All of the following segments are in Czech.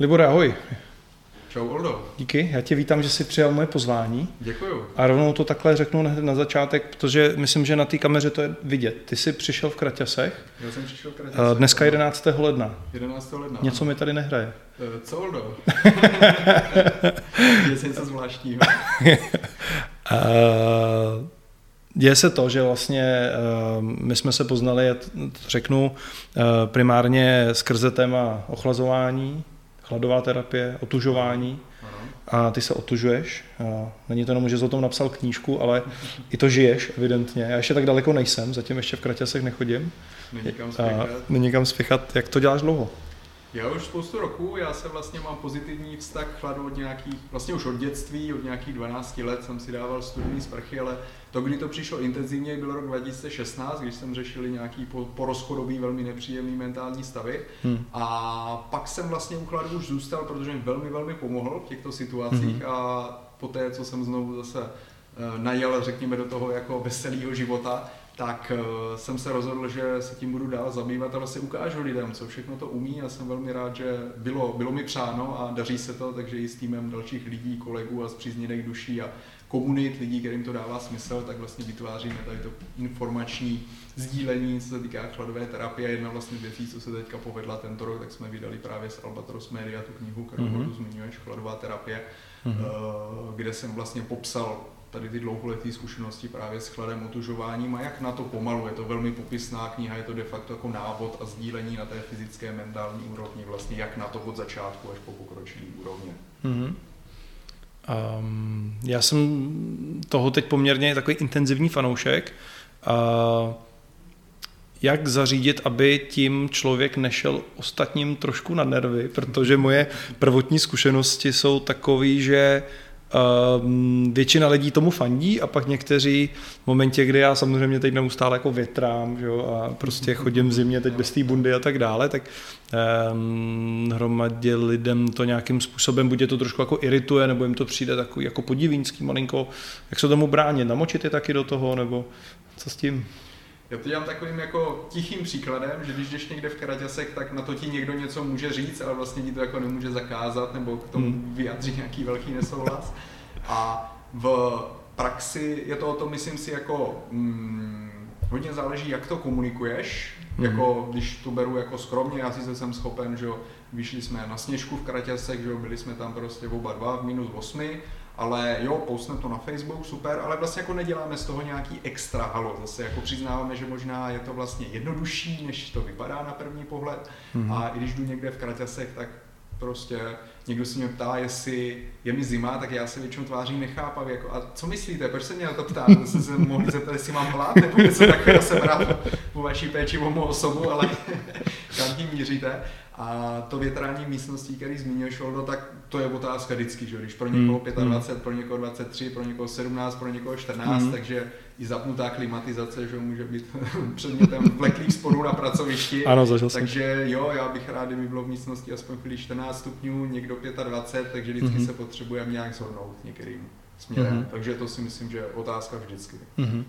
Libore, ahoj. Čau, Oldo. Díky, já tě vítám, že jsi přijal moje pozvání. Děkuju. A rovnou to takhle řeknu hned na začátek, protože myslím, že na té kameře to je vidět. Ty jsi přišel v Kraťasech. Já jsem přišel v Kraťasech. Dneska 11. ledna. 11. ledna. Něco mi tady nehraje. Eh, co, Oldo? je něco zvláštního. Děje se to, že vlastně my jsme se poznali, řeknu, primárně skrze téma ochlazování, chladová terapie, otužování. A ty se otužuješ. A není to jenom, že jsi o tom napsal knížku, ale i to žiješ, evidentně. Já ještě tak daleko nejsem, zatím ještě v Kraťasech nechodím. Není kam spěchat. Není kam spěchat. Jak to děláš dlouho? Já už spoustu roků, já se vlastně mám pozitivní vztah k chladu od nějakých, vlastně už od dětství, od nějakých 12 let jsem si dával studijní sprchy, ale to, kdy to přišlo intenzivně, byl rok 2016, když jsem řešil nějaký porozchodový, velmi nepříjemný mentální stavy. Hmm. A pak jsem vlastně u chladu už zůstal, protože mi velmi, velmi pomohl v těchto situacích hmm. a poté, co jsem znovu zase eh, najel, řekněme, do toho jako veselého života, tak uh, jsem se rozhodl, že se tím budu dál zabývat a vlastně ukážu lidem, co všechno to umí a jsem velmi rád, že bylo, bylo mi přáno a daří se to, takže i s týmem dalších lidí, kolegů a zpřízněných duší a komunit lidí, kterým to dává smysl, tak vlastně vytváříme tady to informační sdílení, co se týká chladové terapie. Jedna vlastně věcí, co se teďka povedla tento rok, tak jsme vydali právě z Albatros Media tu knihu, kterou mm-hmm. zmiňuješ, chladová terapie, mm-hmm. kde jsem vlastně popsal tady ty dlouholeté zkušenosti právě s chladem, otužováním a jak na to pomalu. Je to velmi popisná kniha, je to de facto jako návod a sdílení na té fyzické, mentální úrovni, vlastně jak na to od začátku až po pokročilý úrovně. Mm-hmm. Um, já jsem toho teď poměrně takový intenzivní fanoušek. Uh, jak zařídit, aby tím člověk nešel ostatním trošku na nervy, protože moje prvotní zkušenosti jsou takové, že Um, většina lidí tomu fandí a pak někteří v momentě, kdy já samozřejmě teď neustále jako větrám že jo, a prostě chodím v zimě teď bez té bundy a tak dále, tak um, hromadě lidem to nějakým způsobem buď je to trošku jako irituje, nebo jim to přijde takový jako podivínský malinko. Jak se tomu bránit? Namočit je taky do toho, nebo co s tím? Já to dělám takovým jako tichým příkladem, že když jdeš někde v Karaťasek, tak na to ti někdo něco může říct, ale vlastně ti to jako nemůže zakázat nebo k tomu hmm. vyjádří nějaký velký nesouhlas. A v praxi je to o tom, myslím si, jako mm, hodně záleží, jak to komunikuješ. Hmm. Jako, když to beru jako skromně, já si jsem schopen, že jo, vyšli jsme na sněžku v Kraťasek, že jo, byli jsme tam prostě oba dva v minus 8 ale jo, postneme to na Facebook, super, ale vlastně jako neděláme z toho nějaký extra halo. Zase jako přiznáváme, že možná je to vlastně jednodušší, než to vypadá na první pohled. Mm-hmm. A i když jdu někde v Kraťasech, tak prostě někdo se mě ptá, jestli je mi zima, tak já se většinou tvářím nechápavě. Jako, a co myslíte, proč se mě na to ptá? Zase se mohli zeptat, jestli mám hlad, nebo něco takového jsem rád po vaší péči o mou osobu, ale kam tím míříte? A to větrání místností, který zmínil Šoldo, tak to je otázka vždycky, že když pro někoho 25, hmm. pro někoho 23, pro někoho 17, pro někoho 14, hmm. takže i zapnutá klimatizace, že může být předmětem vleklých sporů na pracovišti. Ano, zažil jsem. Takže jo, já bych rád, kdyby bylo v místnosti aspoň chvíli 14 stupňů, někdo 25, takže vždycky hmm. se potřebujeme nějak zhodnout některým směrem. Hmm. Takže to si myslím, že je otázka vždycky. Hmm.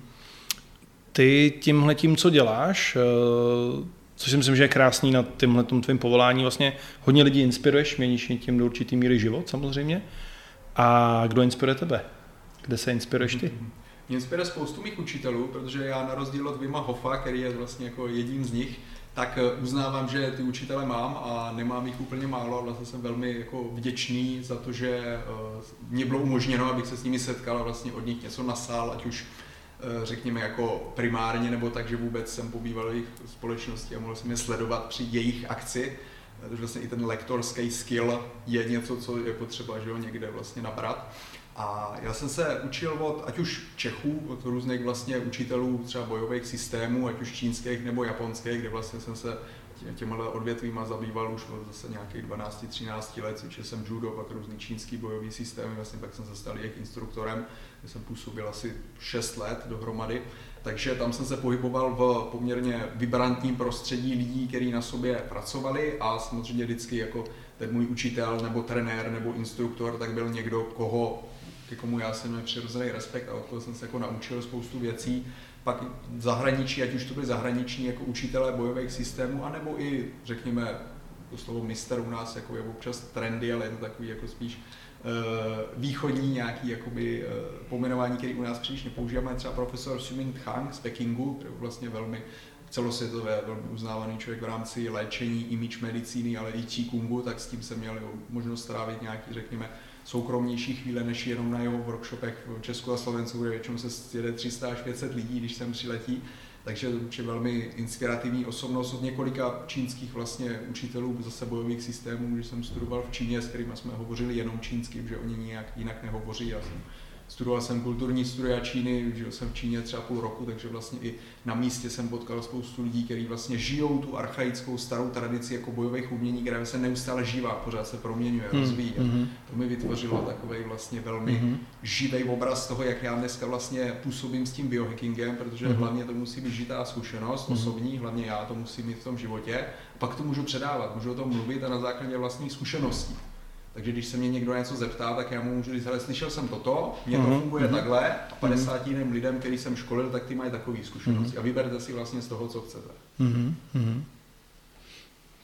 Ty tímhle tím, co děláš, eh, což si myslím, že je krásný na tímhle tvým povolání. Vlastně hodně lidí inspiruješ, měníš tím do určitý míry život samozřejmě. A kdo inspiruje tebe? Kde se inspiruješ ty? Mě inspiruje spoustu mých učitelů, protože já na rozdíl od Vima Hoffa, který je vlastně jako jedním z nich, tak eh, uznávám, že ty učitele mám a nemám jich úplně málo a vlastně jsem velmi jako vděčný za to, že eh, mě bylo umožněno, abych se s nimi setkal a vlastně od nich něco nasál, ať už řekněme jako primárně, nebo tak, že vůbec jsem pobýval jejich společnosti a mohl jsem je sledovat při jejich akci. Takže vlastně i ten lektorský skill je něco, co je potřeba že jo, někde vlastně nabrat. A já jsem se učil od, ať už Čechů, od různých vlastně učitelů třeba bojových systémů, ať už čínských nebo japonských, kde vlastně jsem se těmhle odvětvíma zabýval už od zase nějakých 12-13 let, cvičil jsem judo, pak různý čínský bojový systém, vlastně pak jsem se stal jejich instruktorem, kde jsem působil asi 6 let dohromady, takže tam jsem se pohyboval v poměrně vibrantním prostředí lidí, kteří na sobě pracovali a samozřejmě vždycky jako ten můj učitel nebo trenér nebo instruktor, tak byl někdo, koho, ke komu já jsem měl přirozený respekt a od toho jsem se jako naučil spoustu věcí pak zahraničí, ať už to byly zahraniční jako učitelé bojových systémů, anebo i, řekněme, to slovo mister u nás jako je občas trendy, ale je to takový jako spíš uh, východní nějaký jakoby, uh, pomenování, který u nás příliš nepoužíváme. Třeba profesor Sumin Chang z Pekingu, který je vlastně velmi celosvětové, velmi uznávaný člověk v rámci léčení, image medicíny, ale i Qigong, tak s tím jsem měl možnost strávit nějaký, řekněme, soukromnější chvíle, než jenom na jeho workshopech v Česku a Slovensku, kde většinou se jede 300 až 500 lidí, když sem přiletí. Takže je velmi inspirativní osobnost od několika čínských vlastně učitelů zase bojových systémů, když jsem studoval v Číně, s kterými jsme hovořili jenom čínsky, že oni nějak jinak nehovoří. Já jsem Studoval jsem kulturní studia Číny, žil jsem v Číně třeba půl roku, takže vlastně i na místě jsem potkal spoustu lidí, kteří vlastně žijou tu archaickou starou tradici jako bojových umění, která se neustále žívá, pořád se proměňuje, hmm. rozvíjí. Mm-hmm. To mi vytvořilo takový vlastně velmi mm-hmm. živý obraz toho, jak já dneska vlastně působím s tím biohackingem, protože mm-hmm. hlavně to musí být žitá zkušenost, mm-hmm. osobní, hlavně já to musím mít v tom životě, pak to můžu předávat, můžu o tom mluvit a na základě vlastních zkušeností. Takže když se mě někdo něco zeptá, tak já mu můžu říct, hele, slyšel jsem toto, mně to uh-huh. funguje uh-huh. takhle a 50 uh-huh. jiným lidem, který jsem školil, tak ty mají takové zkušenosti uh-huh. a vyberte si vlastně z toho, co chcete. Uh-huh.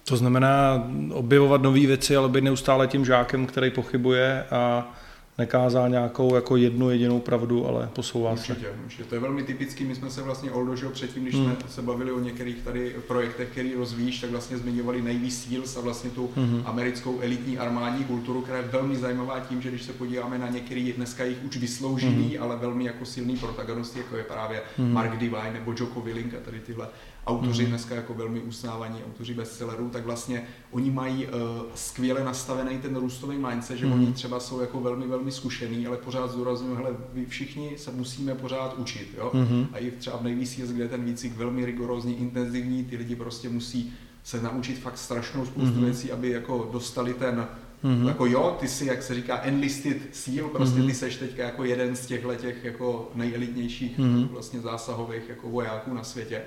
To znamená objevovat nové věci, ale být neustále tím žákem, který pochybuje a nekázá nějakou jako jednu jedinou pravdu, ale posouvá určitě, se. Určitě, to je velmi typický. My jsme se vlastně Oldo, že předtím, když hmm. jsme se bavili o některých tady projektech, který rozvíjíš, tak vlastně zmiňovali Navy Seals a vlastně tu hmm. americkou elitní armádní kulturu, která je velmi zajímavá tím, že když se podíváme na některý dneska jich už vysloužilý, hmm. ale velmi jako silný protagonisty, jako je právě hmm. Mark Divine nebo Joko Willink a tady tyhle autoři mm. dneska jako velmi uznávaní autoři bestsellerů, tak vlastně oni mají uh, skvěle nastavený ten růstový mindset, že mm. oni třeba jsou jako velmi, velmi zkušený, ale pořád zdůraznuju, hele, vy všichni se musíme pořád učit, jo? Mm. A i třeba v nejvíc kde je ten výcvik velmi rigorózní, intenzivní, ty lidi prostě musí se naučit fakt strašnou spoustu mm. věcí, aby jako dostali ten Mm-hmm. Jako jo, ty jsi, jak se říká, enlisted seal, prostě mm-hmm. ty seš teďka jako jeden z těchto těch jako nejelitnějších mm-hmm. vlastně zásahových jako vojáků na světě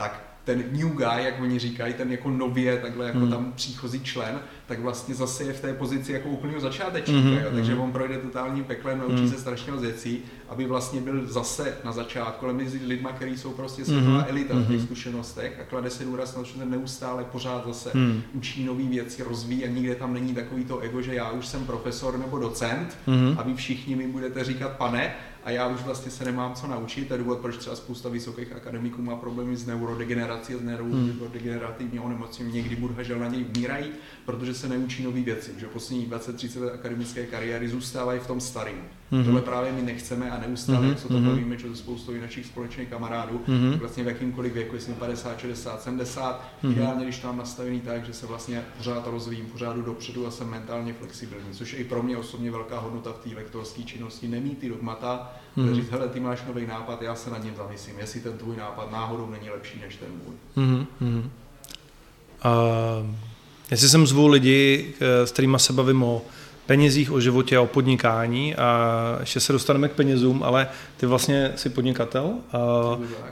tak ten new guy, jak oni říkají, ten jako nově takhle jako hmm. tam příchozí člen, tak vlastně zase je v té pozici jako úplného začátečníka, jo? takže mhm. on projde totálním peklem, naučí mm. se strašně moc věcí, aby vlastně byl zase na začátku, ale mezi lidma, kteří jsou prostě světová mm-hmm. elita v těch mhm. zkušenostech a klade se důraz na to, že neustále pořád zase mm. učí nové věci, rozvíjí a nikde tam není takový to ego, že já už jsem profesor nebo docent mm-hmm. a vy všichni mi budete říkat pane, a já už vlastně se nemám co naučit. To je důvod, proč třeba spousta vysokých akademiků má problémy s neurodegenerací a s neurodegenerativní onemocněním. Někdy budhažel na něj umírají, protože se neučí nové věci. Že poslední 20-30 let akademické kariéry zůstávají v tom starém. Mm-hmm. Tohle právě my nechceme a neustále, mm-hmm. co to povíme, že to spoustu našich společných kamarádů, mm-hmm. vlastně v jakýmkoliv věku, jestli 50, 60, 70, mm-hmm. ideálně, když tam nastavený tak, že se vlastně pořád rozvíjím, pořád dopředu a jsem mentálně flexibilní, což je i pro mě osobně velká hodnota v té lektorské činnosti, nemít ty dogmata, mm-hmm. říct, hele, ty máš nový nápad, já se nad ním zamyslím, jestli ten tvůj nápad náhodou není lepší než ten můj. Mm-hmm. Uh, jestli jsem zvu lidi, eh, s kterými se bavím o penězích, o životě a o podnikání a ještě se dostaneme k penězům, ale ty vlastně jsi podnikatel a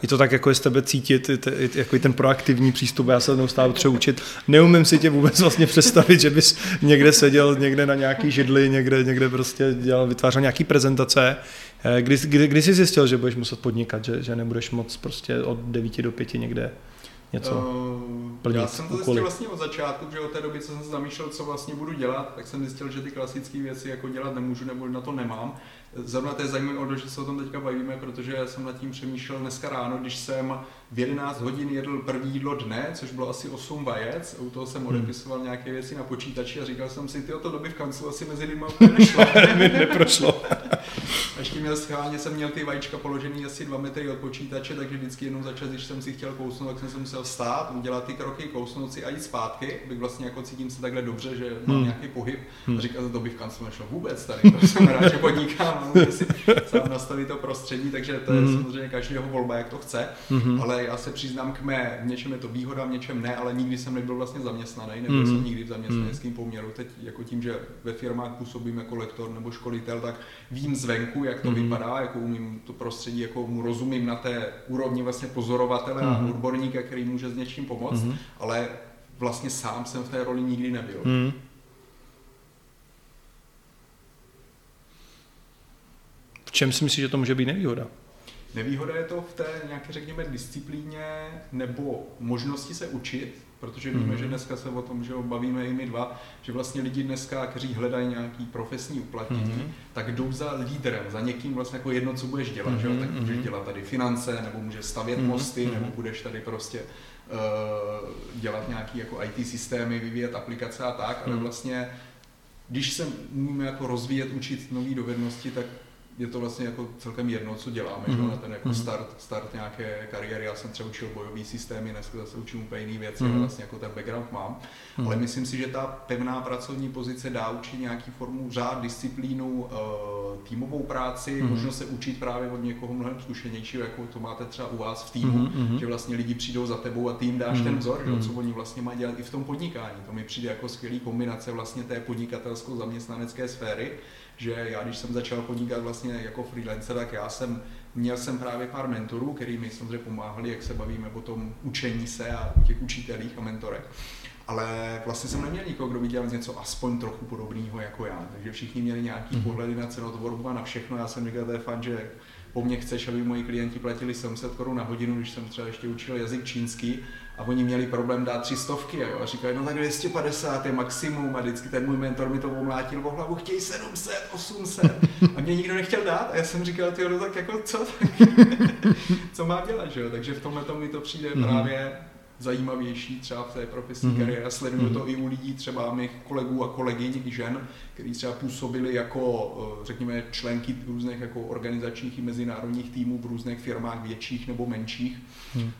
je to tak, jako je z tebe cítit, jako ten proaktivní přístup, já se neustále třeba učit. Neumím si tě vůbec vlastně představit, že bys někde seděl, někde na nějaký židli, někde, někde prostě dělal, vytvářel nějaký prezentace. Eh, kdy, kdy, kdy jsi zjistil, že budeš muset podnikat, že, že nebudeš moc prostě od 9 do 5 někde něco uh, plnit Já jsem to zjistil vlastně od začátku, že od té doby, co jsem se zamýšlel, co vlastně budu dělat, tak jsem zjistil, že ty klasické věci jako dělat nemůžu nebo na to nemám. Zrovna to je zajímavé, že se o tom teďka bavíme, protože jsem nad tím přemýšlel dneska ráno, když jsem v 11 hodin jedl první jídlo dne, což bylo asi 8 vajec, u toho jsem hmm. odepisoval nějaké věci na počítači a říkal jsem si, ty to doby v kanclu asi mezi lidmi úplně nešlo. neprošlo. a ještě měl schválně, jsem měl ty vajíčka položený asi 2 metry od počítače, takže vždycky jenom za čas, když jsem si chtěl kousnout, tak jsem se musel vstát, udělat ty kroky, kousnout si a jít zpátky, bych vlastně jako cítím se takhle dobře, že mám hmm. nějaký pohyb. Hmm. A říkal, že to by v kanclu nešlo vůbec tady, to jsem rád, že podnikám a může si sám nastavit to prostředí, takže to je hmm. samozřejmě každého volba, jak to chce, hmm. ale já se přiznám k mé, v něčem je to výhoda, v něčem ne, ale nikdy jsem nebyl vlastně zaměstnaný, nebyl mm. jsem nikdy v zaměstnaneckém poměru. Teď jako tím, že ve firmách působím jako lektor nebo školitel, tak vím zvenku, jak to mm. vypadá, jako umím to prostředí, jako mu rozumím na té úrovni vlastně pozorovatele mm. a mhm. odborníka, který může s něčím pomoct, mm. ale vlastně sám jsem v té roli nikdy nebyl. Mm. V čem si myslíš, že to může být nevýhoda? Nevýhoda je to v té nějaké, řekněme, disciplíně nebo možnosti se učit, protože víme, mm. že dneska se o tom, že bavíme i my dva, že vlastně lidi dneska, kteří hledají nějaký profesní uplatnění, mm. tak jdou za lídrem, za někým vlastně jako jedno, co budeš dělat, mm. že? tak můžeš dělat tady finance, nebo můžeš stavět mm. mosty, mm. nebo budeš tady prostě uh, dělat nějaký jako IT systémy, vyvíjet aplikace a tak, ale vlastně když se můžeme jako rozvíjet, učit nové dovednosti, tak je to vlastně jako celkem jedno, co děláme, mm-hmm. že? ten jako mhm. start, start nějaké kariéry. Já jsem třeba učil bojový systémy, dneska zase učím úplně jiné věci, mm-hmm. ale vlastně jako ten background mám. Mm-hmm. Ale myslím si, že ta pevná pracovní pozice dá učit nějaký formu řád, disciplínu, uh, týmovou práci, mm-hmm. možno se učit právě od někoho mnohem zkušenějšího, jako to máte třeba u vás v týmu, mm-hmm. že vlastně lidi přijdou za tebou a tým dáš mm-hmm. ten vzor, mm-hmm. co oni vlastně mají dělat i v tom podnikání. To mi přijde jako skvělý kombinace vlastně té podnikatelsko-zaměstnanecké sféry že já když jsem začal podnikat vlastně jako freelancer, tak já jsem měl jsem právě pár mentorů, který mi samozřejmě pomáhali, jak se bavíme o tom učení se a o těch učitelích a mentorech. Ale vlastně jsem neměl nikoho, kdo by dělal něco aspoň trochu podobného jako já. Takže všichni měli nějaký mm-hmm. pohledy na cenotvorbu a na všechno. Já jsem říkal, to je fakt, že po mně chceš, aby moji klienti platili 700 korun na hodinu, když jsem třeba ještě učil jazyk čínský a oni měli problém dát tři stovky jo, a říkali, no tak 250 je maximum a vždycky ten můj mentor mi to omlátil o hlavu, chtějí 700, 800 a mě nikdo nechtěl dát a já jsem říkal, ty no tak jako co, tak, co mám dělat, že jo? takže v tomhle mi to přijde mm-hmm. právě zajímavější třeba v té profesní mm-hmm. kariéře. Sleduju mm-hmm. to i u lidí, třeba mých kolegů a kolegyň, i žen, kteří třeba působili jako, eh, řekněme, členky různých jako organizačních i mezinárodních týmů v různých firmách větších nebo menších, mm.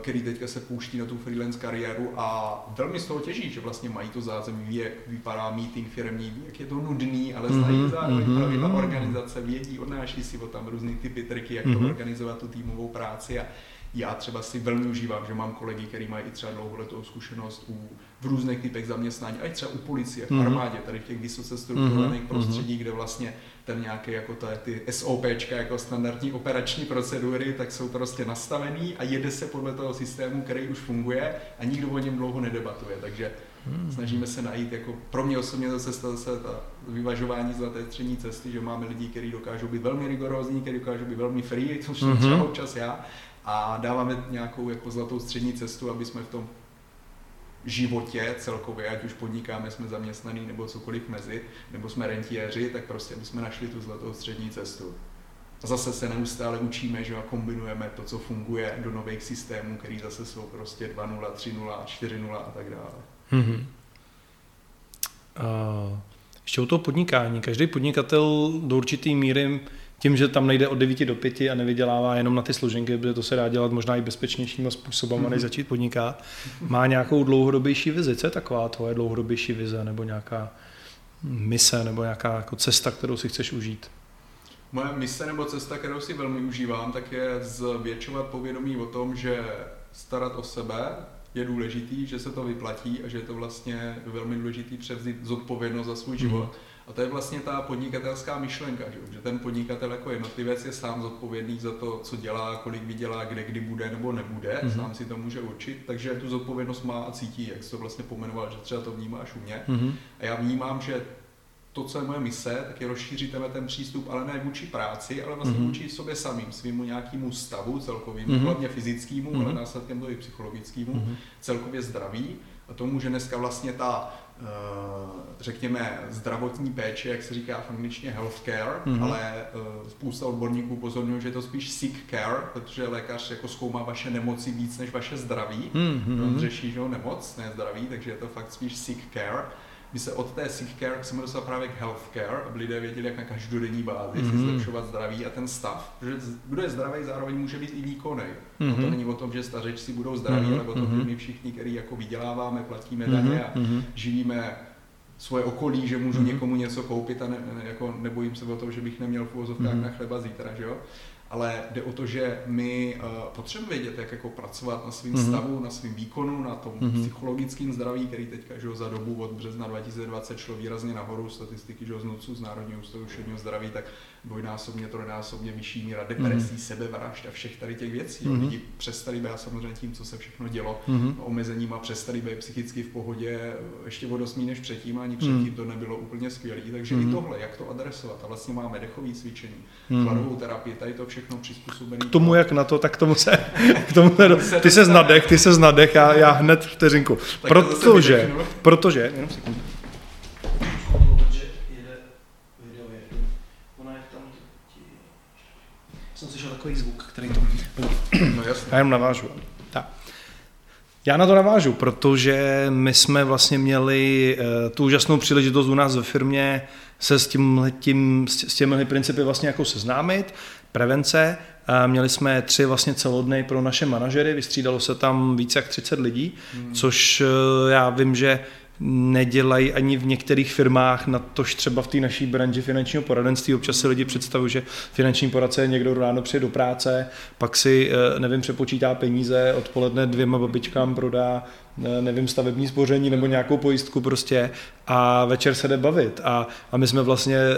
který teďka se pouští na tu freelance kariéru a velmi z toho těží, že vlastně mají to zázemí, jak vypadá meeting firmní, jak je to nudný, ale znají mm-hmm. zároveň mm-hmm. pravidla organizace, vědí, odnáší si o tam různé typy triky, jak mm-hmm. to mhm. organizovat tu týmovou práci a já třeba si velmi užívám, že mám kolegy, kteří mají i třeba dlouholetou zkušenost u, v různých typech zaměstnání, a i třeba u policie, v mhm. armádě, tady v těch vysoce strukturovaných mm-hmm. prostředích, kde vlastně ten nějaký jako to, ty SOPčka, jako standardní operační procedury, tak jsou prostě nastavený a jede se podle toho systému, který už funguje a nikdo o něm dlouho nedebatuje. Takže Hmm. Snažíme se najít, jako pro mě osobně zase zase ta vyvažování zlaté střední cesty, že máme lidi, kteří dokážou být velmi rigorózní, kteří dokážou být velmi free, což jsem hmm. třeba občas já, a dáváme nějakou jako zlatou střední cestu, aby jsme v tom životě celkově, ať už podnikáme, jsme zaměstnaný nebo cokoliv mezi, nebo jsme rentiéři, tak prostě aby jsme našli tu zlatou střední cestu. A zase se neustále učíme, že a kombinujeme to, co funguje do nových systémů, který zase jsou prostě 2.0, 3.0, 4.0 a tak dále. Mm-hmm. Uh, ještě o toho podnikání. Každý podnikatel do určitý míry tím, že tam nejde od 9 do 5 a nevydělává jenom na ty složenky, protože to se dá dělat možná i bezpečnějším způsobem, než začít podnikat, má nějakou dlouhodobější vizi. Co je taková tvoje dlouhodobější vize nebo nějaká mise nebo nějaká jako cesta, kterou si chceš užít? Moje mise nebo cesta, kterou si velmi užívám, tak je zvětšovat povědomí o tom, že starat o sebe je důležitý, že se to vyplatí a že je to vlastně velmi důležitý převzít zodpovědnost za svůj život. Mm-hmm a to je vlastně ta podnikatelská myšlenka, že, že ten podnikatel jako jednotlivec je sám zodpovědný za to, co dělá, kolik vydělá, kde kdy bude nebo nebude, mm-hmm. sám si to může určit, takže tu zodpovědnost má a cítí, jak jsi to vlastně pomenoval, že třeba to vnímáš u mě. Mm-hmm. A já vnímám, že to, co je moje mise, tak je rozšířit ten přístup, ale ne vůči práci, ale vlastně mm-hmm. vůči sobě samým, svýmu nějakému stavu celkovému, mm-hmm. hlavně fyzickému, mm-hmm. ale následkem to i psychologickému, mm-hmm. celkově zdraví. A to může dneska vlastně ta řekněme, zdravotní péče, jak se říká v angličtině healthcare, mm-hmm. ale uh, spousta odborníků upozorňuje, že je to spíš sick care, protože lékař jako zkoumá vaše nemoci víc než vaše zdraví. Mm-hmm. On řeší, že ho nemoc, ne zdraví, takže je to fakt spíš sick care by se od té sick care jsme dostali právě k health care, aby lidé věděli, jak na každodenní bázi mm-hmm. si mhm. zlepšovat zdraví a ten stav. Protože kdo je zdravý, zároveň může být i výkonný. Mm-hmm. to není o tom, že stařečci budou zdraví, mm-hmm. ale o tom, že mhm. my všichni, kteří jako vyděláváme, platíme mm-hmm. daně a mm-hmm. živíme svoje okolí, že můžu mm-hmm. někomu něco koupit a ne, ne, jako nebojím se o to, že bych neměl v uvozovkách mm-hmm. na chleba zítra, že jo? Ale jde o to, že my uh, potřebujeme vědět, jak jako pracovat na svém mm-hmm. stavu, na svém výkonu, na tom mm-hmm. psychologickém zdraví, který teďka že za dobu od března 2020 šlo výrazně nahoru, statistiky že z NUCu, z Národního ústavu duševního zdraví, tak dvojnásobně, trojnásobně vyšší míra depresí, mm-hmm. sebevražd a všech tady těch věcí. Mm-hmm. Lidi přestali být samozřejmě tím, co se všechno dělo, mm-hmm. omezením a přestali být psychicky v pohodě ještě o dost než předtím, ani předtím mm-hmm. to nebylo úplně skvělé. Takže mm-hmm. i tohle, jak to adresovat. A vlastně máme dechové cvičení, mm-hmm. terapii, tady to všechno přizpůsobené. K tomu, jak na to, tak tomu se, k tomu se, ty se znadech, ty se znadech, já, já hned vteřinku. Protože, protože, jenom sekundu. Jsem slyšel takový zvuk, který to... No jasně. Já jenom navážu. Tak. Já na to navážu, protože my jsme vlastně měli uh, tu úžasnou příležitost u nás ve firmě se s, tímhletím, s těmi principy vlastně jako seznámit, prevence. Uh, měli jsme tři vlastně celodny pro naše manažery, vystřídalo se tam více jak 30 lidí, hmm. což uh, já vím, že nedělají ani v některých firmách, na tož třeba v té naší branži finančního poradenství. Občas si lidi představují, že finanční poradce někdo ráno přijde do práce, pak si, eh, nevím, přepočítá peníze, odpoledne dvěma babičkám prodá nevím, stavební spoření nebo nějakou pojistku prostě a večer se jde bavit. A, a my jsme vlastně e,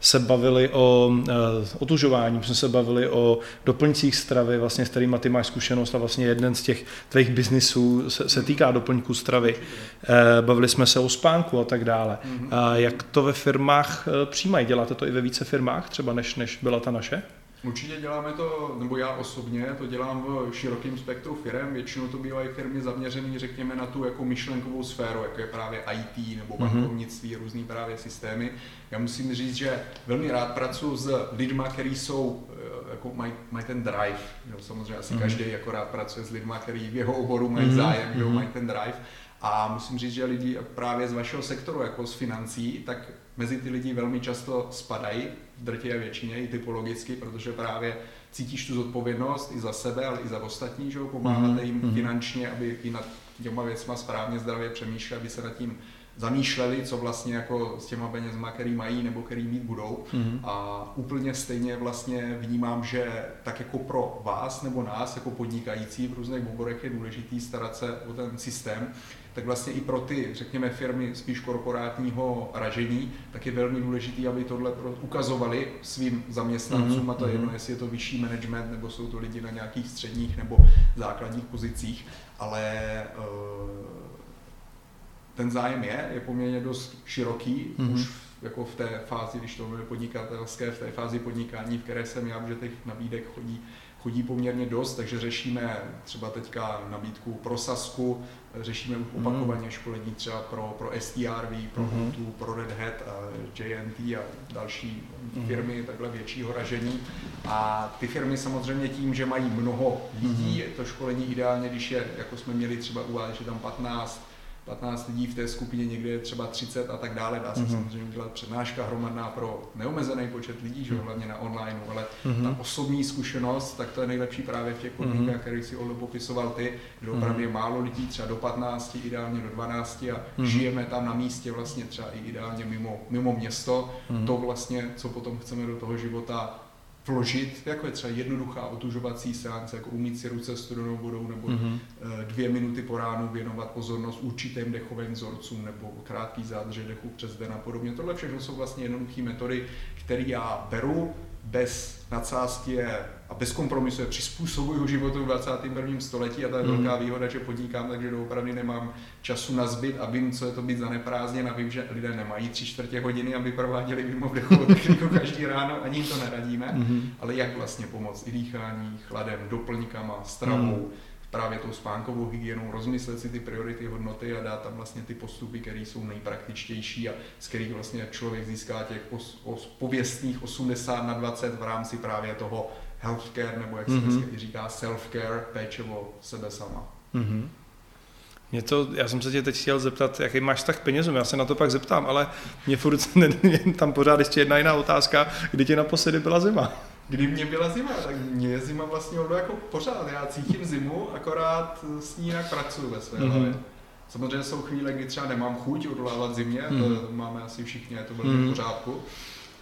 se bavili o e, otužování, jsme se bavili o doplňcích stravy, vlastně s kterými ty máš zkušenost a vlastně jeden z těch tvých biznisů se, se týká doplňků stravy. E, bavili jsme se o spánku a tak dále. A jak to ve firmách přijímají? Děláte to i ve více firmách třeba, než, než byla ta naše? Určitě děláme to, nebo já osobně to dělám v širokém spektru firm. Většinou to bývají firmy zaměřené, řekněme, na tu jako myšlenkovou sféru, jako je právě IT nebo mhm. bankovnictví, mm-hmm. různý právě systémy. Já musím říct, že velmi rád pracuji s lidmi, kteří jsou, eh, jako mají, mají ten drive. Jo, samozřejmě asi mm-hmm. každý jako rád pracuje s lidmi, kteří v jeho oboru mají mm-hmm. zájem, mm-hmm. mají ten drive. A musím říct, že lidi právě z vašeho sektoru, jako z financí, tak mezi ty lidi velmi často spadají, drtivé většině i typologicky, protože právě cítíš tu zodpovědnost i za sebe, ale i za ostatní, že jo, pomáháte jim mm-hmm. finančně, aby i nad těma věcma správně zdravě přemýšleli, aby se nad tím zamýšleli, co vlastně jako s těma penězma, který mají nebo který mít budou. Mm-hmm. A úplně stejně vlastně vnímám, že tak jako pro vás nebo nás jako podnikající v různých oborech je důležitý starat se o ten systém, tak vlastně i pro ty, řekněme, firmy spíš korporátního ražení, tak je velmi důležité, aby tohle ukazovali svým zaměstnancům, mm-hmm. a to je jedno, mhm. jestli je to vyšší management, nebo jsou to lidi na nějakých středních nebo základních pozicích, ale uh, ten zájem je, je poměrně dost široký, mm-hmm. už jako v té fázi, když to je podnikatelské, v té fázi podnikání, v které jsem já, že těch nabídek chodí, chodí poměrně dost, takže řešíme třeba teďka nabídku pro Sasku, řešíme mhm. opakovaně školení třeba pro, pro STRV, pro mm-hmm. tu, pro Red Hat, a JNT a další mm-hmm. firmy takhle většího ražení. A ty firmy samozřejmě tím, že mají mnoho lidí, mm-hmm. je to školení ideálně, když je, jako jsme měli třeba u vás, že tam 15 15 lidí v té skupině, někde je třeba 30 a tak dále. Dá se mm-hmm. samozřejmě udělat přednáška hromadná pro neomezený počet lidí, že hlavně na online, ale mm-hmm. ta osobní zkušenost, tak to je nejlepší právě v těch mhm. podmínkách, mm-hmm. které si Oldo popisoval ty, kde opravdu je mhm. málo lidí, třeba do 15, ideálně do 12 a mm-hmm. žijeme tam na místě vlastně třeba i ideálně mimo, mimo město. Mm-hmm. To vlastně, co potom chceme do toho života vložit, jako je třeba jednoduchá otužovací seance, jako umít si ruce studenou vodou nebo mm-hmm. dvě minuty po ránu věnovat pozornost určitým dechovým vzorcům nebo krátký zádrže dechu přes den a podobně. Tohle všechno jsou vlastně jednoduché metody, které já beru bez nadsázky a bez kompromisu je přizpůsobuju životu v 21. století a to je mm. velká výhoda, že podnikám, takže doopravdy nemám času na zbyt a vím, co je to být zaneprázdněn a vím, že lidé nemají tři čtvrtě hodiny, aby prováděli mimo dechovou techniku každý ráno, ani jim to neradíme, mm. ale jak vlastně pomoct i dýchání, chladem, doplňkama, stravou, mm právě tou spánkovou hygienou, rozmyslet si ty priority, hodnoty a dát tam vlastně ty postupy, které jsou nejpraktičtější a z kterých vlastně člověk získá těch pověstných 80 na 20 v rámci právě toho healthcare, nebo jak se mm-hmm. dneska říká self-care, péče o sebe sama. Mm-hmm. Mě to, já jsem se tě teď chtěl zeptat, jaký máš tak penězům, já se na to pak zeptám, ale mě furt tam pořád ještě jedna jiná otázka, kdy ti naposledy byla zima? Kdy mě byla zima, tak mě je zima vlastně jako pořád. Já cítím zimu, akorát s ní jak pracuji ve své mm-hmm. hlavě. Samozřejmě jsou chvíle, kdy třeba nemám chuť odolávat zimě, mm. to mhm. máme asi všichni, to velmi mm. v pořádku.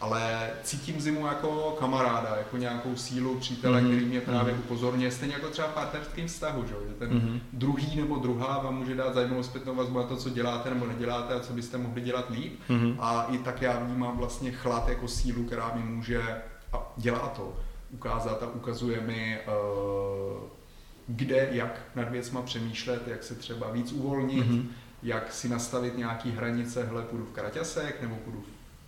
Ale cítím zimu jako kamaráda, jako nějakou sílu přítele, mm. který mě právě mm. upozorňuje, stejně jako třeba v partnerském vztahu, že, že ten mm. druhý nebo druhá vám může dát zajímavou zpětnou vazbu na to, co děláte nebo neděláte a co byste mohli dělat líp. Mm. A i tak já vnímám vlastně chlad jako sílu, která mi může dělá to, ukázat a ukazuje mi, uh, kde, jak nad věcma přemýšlet, jak se třeba víc uvolnit, mm-hmm. jak si nastavit nějaký hranice, hle, půjdu v kraťasek, nebo půjdu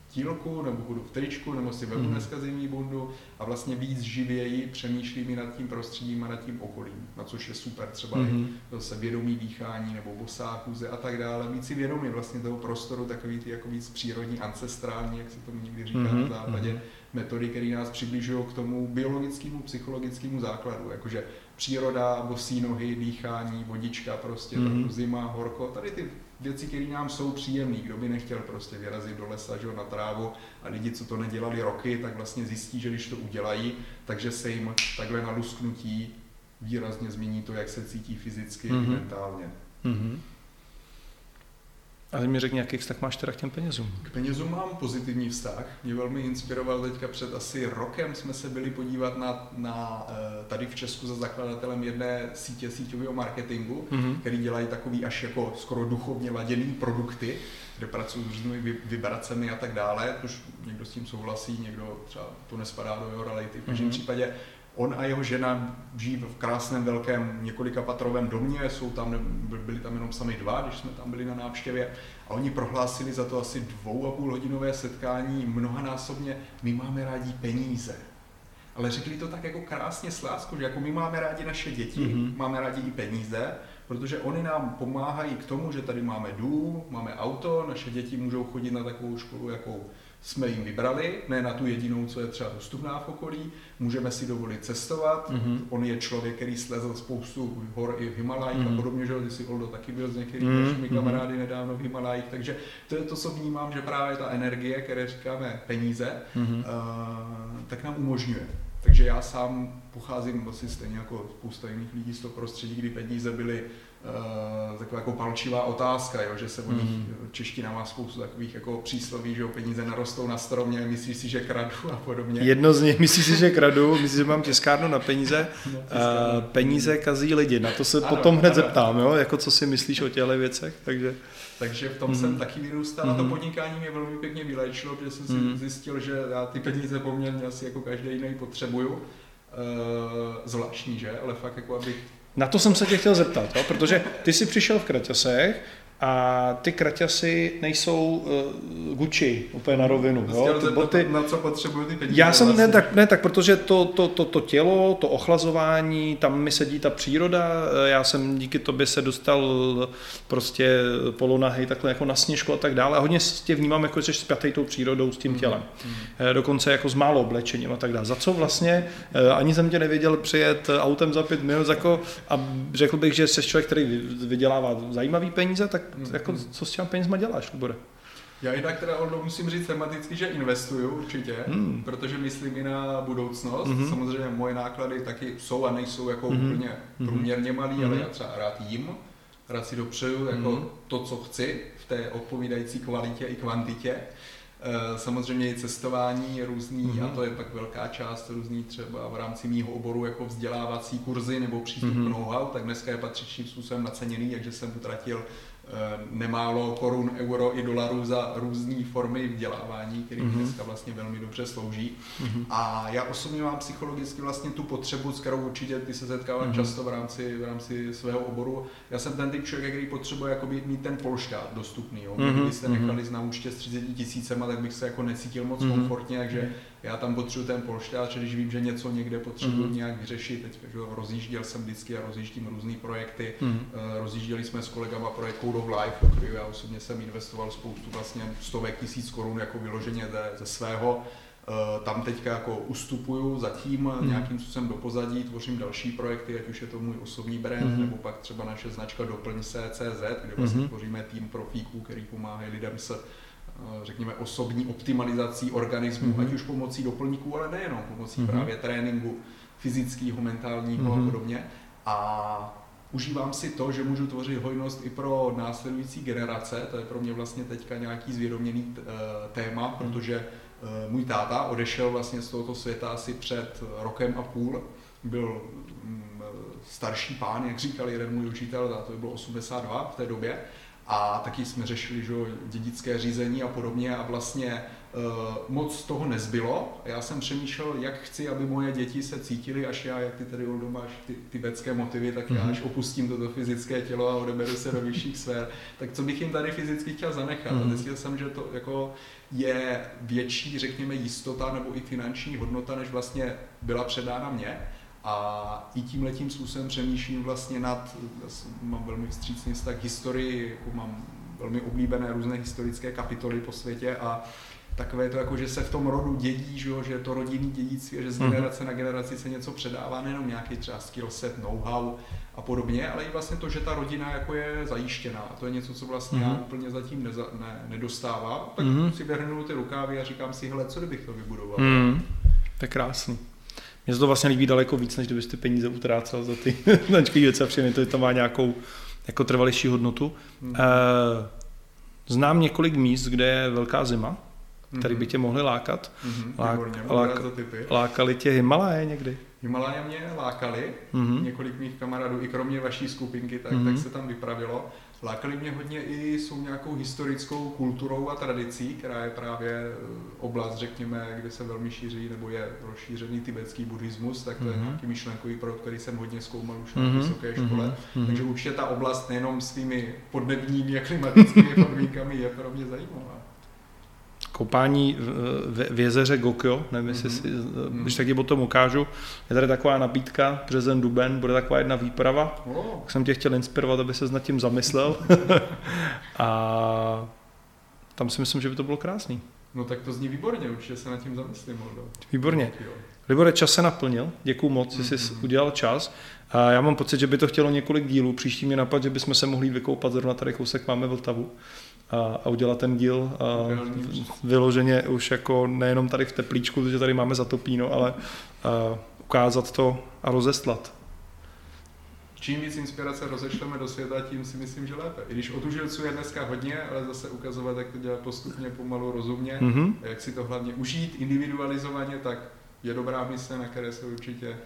tílku, nebo budu v tričku, nebo si vezmu mm. dneska zimní bundu a vlastně víc živěji přemýšlím i nad tím prostředím a nad tím okolím, na což je super třeba mm. zase vědomí dýchání nebo bosá chůze a tak dále, víc si vědomí vlastně toho prostoru, takový ty jako víc přírodní, ancestrální, jak se tomu někdy říká mm. na západě, mm. metody, které nás přibližují k tomu biologickému, psychologickému základu, jakože příroda, bosí nohy, dýchání, vodička prostě, mm. zima, horko, tady ty věci, které nám jsou příjemné. Kdo by nechtěl prostě vyrazit do lesa, že, na trávu a lidi, co to nedělali roky, tak vlastně zjistí, že když to udělají, takže se jim takhle na lusknutí výrazně změní to, jak se cítí fyzicky mm-hmm. mentálně. Mm-hmm. A ty mi řekni, jaký vztah máš teda k těm penězům? K penězům mám pozitivní vztah. Mě velmi inspiroval teďka před asi rokem jsme se byli podívat na, na eh, tady v Česku za zakladatelem jedné sítě síťového marketingu, mm-hmm. který dělají takový až jako skoro duchovně laděný produkty, kde pracují s různými vibracemi a tak dále, což někdo s tím souhlasí, někdo třeba to nespadá do jeho reality. V každém mm-hmm. případě On a jeho žena žijí v krásném velkém několika patrovém domě, jsou tam, byli tam jenom sami dva, když jsme tam byli na návštěvě a oni prohlásili za to asi dvou a půl hodinové setkání mnohanásobně, my máme rádi peníze. Ale řekli to tak jako krásně s láskou, že jako my máme rádi naše děti, mm-hmm. máme rádi i peníze, protože oni nám pomáhají k tomu, že tady máme dům, máme auto, naše děti můžou chodit na takovou školu, jakou jsme jim vybrali, ne na tu jedinou, co je třeba dostupná v okolí, můžeme si dovolit cestovat, mm-hmm. on je člověk, který slezl spoustu hor i v Himalajích mm-hmm. a podobně, že ty si Oldo taky byl s některými mm-hmm. našimi kamarády nedávno v Himalajích, takže to je to, co vnímám, že právě ta energie, které říkáme peníze, mm-hmm. uh, tak nám umožňuje. Takže já sám pocházím asi stejně jako spousta jiných lidí z toho prostředí, kdy peníze byly taková jako palčivá otázka, jo, že se o nich, mm. čeština má spoustu takových jako přísloví, že peníze narostou na stromě, myslíš si, že kradu a podobně. Jedno z nich, myslíš si, že kradu, myslíš, že mám tiskárnu na peníze, no, uh, peníze kazí lidi, na to se ano, potom hned ano. zeptám, jo, jako co si myslíš o těchto věcech, takže... Takže v tom mm. jsem taky vyrůstal mm. a to mhm. podnikání mě velmi pěkně vylečilo, protože jsem si mm. zjistil, že já ty peníze poměrně asi jako každý jiný potřebuju. Uh, zvláštní, že? Ale fakt jako abych na to jsem se tě chtěl zeptat, jo? protože ty jsi přišel v Kraťasech a ty kraťasy nejsou uh, Gucci úplně na rovinu. Jo? Ty boty, na co potřebují ty peníze? Já jsem vlastně. ne tak, ne tak, protože to, to, to, to tělo, to ochlazování, tam mi sedí ta příroda, eh, já jsem díky tobě se dostal prostě polonahy takhle jako na sněžku a tak dále a hodně tě vnímám jako, že jsi spjatej tou přírodou s tím mm, tělem. Mm. Dokonce jako s málo oblečením a tak dále. Za co vlastně, ani jsem tě nevěděl přijet autem za pět minut jako, a řekl bych, že jsi člověk, který vydělává zajímavý peníze, tak mm. jako, co s těmi penězma děláš, Libore? Já i tak teda Oldo, musím říct tematicky, že investuju určitě, mm. protože myslím i na budoucnost. Mm-hmm. Samozřejmě moje náklady taky jsou a nejsou jako mm-hmm. úplně mm-hmm. průměrně malý, mm-hmm. ale já třeba rád jím, rád si dopřeju jako mm-hmm. to, co chci v té odpovídající kvalitě i kvantitě. Eh, samozřejmě i cestování různý, mm-hmm. a to je pak velká část různý třeba v rámci mýho oboru jako vzdělávací kurzy nebo přístup mm-hmm. k know-how, tak dneska je patřičným způsobem naceněný, takže jsem utratil nemálo korun, euro i dolarů za různé formy vzdělávání, které mm-hmm. dneska vlastně velmi dobře slouží. Mm-hmm. A já osobně mám psychologicky vlastně tu potřebu, s kterou určitě ty se setkávám mm-hmm. často v rámci, v rámci svého oboru. Já jsem ten typ člověk, který potřebuje jakoby mít ten polštář dostupný. Jo. Mm-hmm. Kdybyste mhm. nechali na účtě s 30 tisícema, tak bych se jako necítil moc mm-hmm. komfortně, takže já tam potřebuji ten polštář, když vím, že něco někde potřebuji mm-hmm. nějak vyřešit. Teď že rozjížděl jsem vždycky a rozjíždím různé projekty. Mm-hmm. Rozjížděli jsme s kolegama projekt Code of Life, do kterého já osobně jsem investoval spoustu vlastně stovek tisíc korun jako vyloženě ze, ze svého. Eh, tam teďka jako ustupuju zatím mm. nějakým způsobem do pozadí, tvořím další projekty, ať už je to můj osobní brand, mm. nebo pak třeba naše značka Doplň se CZ, kde vlastně mm. tvoříme tým profíků, který pomáhají lidem s řekněme, osobní optimalizací organismu, mm-hmm. ať už pomocí doplňků, ale nejenom pomocí mm-hmm. právě tréninku fyzického, mentálního mm-hmm. a mhm. podobně. A užívám si to, že můžu tvořit hojnost i pro následující generace, to je pro mě vlastně teďka nějaký zvědoměný eh, téma, mm-hmm. protože eh, můj táta odešel vlastně z tohoto světa asi před rokem a půl, byl mm, starší pán, jak říkal jeden můj učitel, to bylo 82 v té době, a taky jsme řešili že, dědické řízení a podobně a vlastně uh, moc toho nezbylo. Já jsem přemýšlel, jak chci, aby moje děti se cítily, až já, jak ty tady Oldo máš ty tibetské motivy, tak já mhm. až opustím toto fyzické tělo a odeberu se do vyšších sfér, tak co bych jim tady fyzicky chtěl zanechat. Mm. A mhm. zjistil jsem, že to jako je větší, řekněme, jistota nebo i finanční hodnota, než vlastně byla předána mně. A i tím letím způsobem přemýšlím vlastně nad, mám velmi vstřícný vztah historii, jako mám velmi oblíbené různé historické kapitoly po světě a takové to jako, že se v tom rodu dědí, že, jo, že je to rodinný dědictví, že z mhm. generace na generaci se něco předává, nejenom nějaký třeba skill set, know-how a podobně, ale i vlastně to, že ta rodina jako je zajištěná. A to je něco, co vlastně mm-hmm. já mhm. úplně zatím neza, ne, nedostávám. Tak mm-hmm. si vyhrnu ty rukávy a říkám si, hele, co kdybych to vybudoval. Mm, to je krásný. Mně se to vlastně líbí daleko víc, než kdybyste peníze utrácel za ty značky věci a všechny, to, to má nějakou jako trvalější hodnotu. Mm. E, znám několik míst, kde je velká zima, který by tě mohli lákat. Mm-hmm, Lák, lák, lákali tě Himalaje někdy? Himalaje mě lákali, mm-hmm. několik mých kamarádů, i kromě vaší skupinky, tak, mm-hmm. tak se tam vypravilo. Lákali mě hodně i jsou nějakou historickou kulturou a tradicí, která je právě eh, oblast, řekněme, kde se velmi šíří nebo je rozšířený tibetský buddhismus, tak to mm-hmm. je mhm. nějaký myšlenkový produkt, který jsem hodně zkoumal už na mm-hmm. vysoké škole. Mm-hmm. Takže určitě ta oblast nejenom s tvými podnebními a klimatickými podmínkami je pro mě zajímavá koupání v, v jezeře Gokyo, nevím, jestli mm-hmm. si, mhm. když taky potom ukážu, je tady taková nabídka, březen, duben, bude taková jedna výprava, oh. tak jsem tě chtěl inspirovat, aby se nad tím zamyslel a tam si myslím, že by to bylo krásný. No tak to zní výborně, určitě se nad tím zamyslím. Oldo. Výborně. Libore, čas se naplnil, děkuju moc, že jsi mm-hmm. udělal čas. A já mám pocit, že by to chtělo několik dílů. Příští mi napad, že bychom se mohli vykoupat, zrovna tady kousek máme Vltavu a, a udělat ten díl a vyloženě už jako nejenom tady v teplíčku, protože tady máme zatopíno, ale a ukázat to a rozeslat. Čím víc inspirace rozešleme do světa, tím si myslím, že lépe. I když otužilců je dneska hodně, ale zase ukazovat, jak to dělat postupně, pomalu, rozumně, mm-hmm. a jak si to hlavně užít individualizovaně, tak je dobrá mise, na které se určitě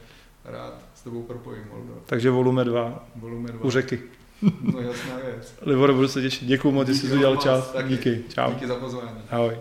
rád s tebou propojím, Moldo. Takže volume 2 volume 2. u řeky. No jasná věc. Libor, budu se těšit. Děkuji moc, že jsi udělal čas. Díky. Čau. Díky za pozvání. Ahoj.